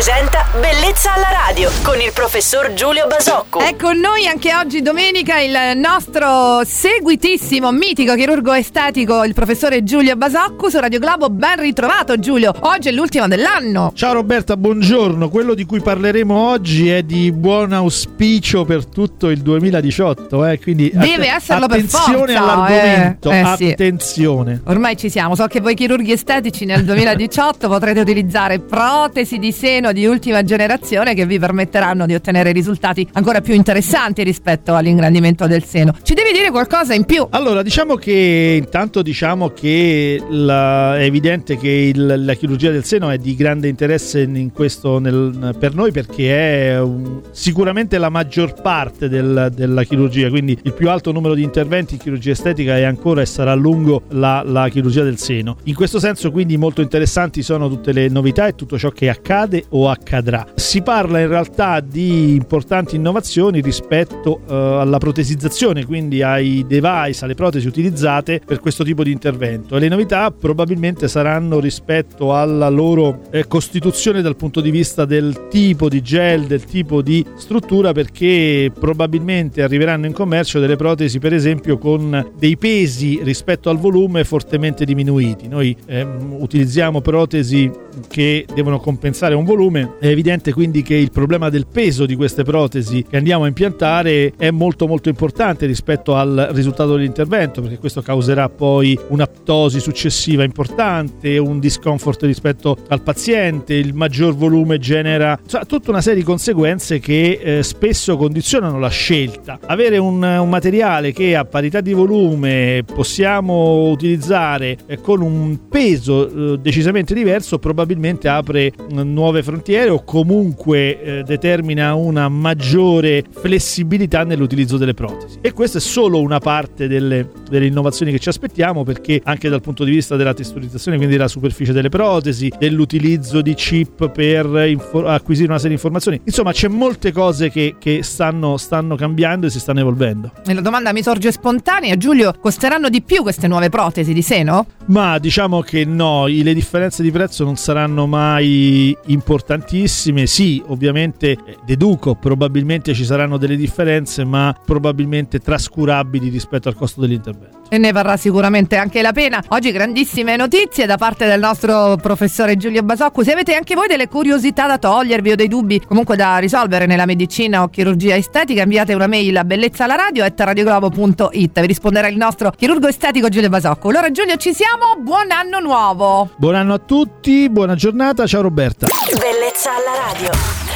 presenta Bellezza alla radio con il professor Giulio Basocco. È con noi anche oggi domenica il nostro seguitissimo, mitico chirurgo estetico, il professore Giulio Basocco su Radio Globo. Ben ritrovato Giulio, oggi è l'ultimo dell'anno. Ciao Roberta, buongiorno. Quello di cui parleremo oggi è di buon auspicio per tutto il 2018, eh? quindi Deve att- esserlo per attenzione forza, all'argomento, eh. Eh, sì. attenzione. Ormai ci siamo, so che voi chirurghi estetici nel 2018 potrete utilizzare protesi di seno di ultima generazione che vi permetteranno di ottenere risultati ancora più interessanti rispetto all'ingrandimento del seno. Ci devi dire qualcosa in più? Allora, diciamo che intanto diciamo che la- è evidente che il- la chirurgia del seno è di grande interesse in questo nel- per noi perché è un- sicuramente la maggior parte del- della chirurgia, quindi il più alto numero di interventi in chirurgia estetica è ancora e sarà a lungo la, la chirurgia del seno. In questo senso quindi molto interessanti sono tutte le novità e tutto ciò che accade o accadrà. Si parla in realtà di importanti innovazioni rispetto eh, alla protesizzazione, quindi ai device, alle protesi utilizzate per questo tipo di intervento. E le novità probabilmente saranno rispetto alla loro eh, costituzione dal punto di vista del tipo di gel, del tipo di struttura, perché probabilmente arriveranno in commercio delle protesi, per esempio, con dei pesi rispetto al volume fortemente diminuiti. Noi ehm, utilizziamo protesi che devono compensare un volume. È evidente quindi che il problema del peso di queste protesi che andiamo a impiantare è molto molto importante rispetto al risultato dell'intervento, perché questo causerà poi un'aptosi successiva importante, un discomfort rispetto al paziente, il maggior volume genera insomma, tutta una serie di conseguenze che eh, spesso condizionano la scelta. Avere un, un materiale che a parità di volume possiamo utilizzare eh, con un peso eh, decisamente diverso probabilmente apre eh, nuove frontiere o comunque eh, determina una maggiore flessibilità nell'utilizzo delle protesi. E questa è solo una parte delle, delle innovazioni che ci aspettiamo perché anche dal punto di vista della testurizzazione, quindi della superficie delle protesi, dell'utilizzo di chip per info- acquisire una serie di informazioni, insomma c'è molte cose che, che stanno, stanno cambiando e si stanno evolvendo. E la domanda mi sorge spontanea, Giulio, costeranno di più queste nuove protesi di seno? Ma diciamo che no, le differenze di prezzo non saranno mai importantissime. Sì, ovviamente eh, deduco, probabilmente ci saranno delle differenze, ma probabilmente trascurabili rispetto al costo dell'intervento. E ne varrà sicuramente anche la pena. Oggi grandissime notizie da parte del nostro professore Giulio Basocco. Se avete anche voi delle curiosità da togliervi o dei dubbi comunque da risolvere nella medicina o chirurgia estetica, inviate una mail a bellezza alla radio radioglobo.it. Vi risponderà il nostro chirurgo estetico Giulio Basocco. Allora Giulio ci siamo, buon anno nuovo! Buon anno a tutti, buona giornata, ciao Roberta. Bellezza alla radio.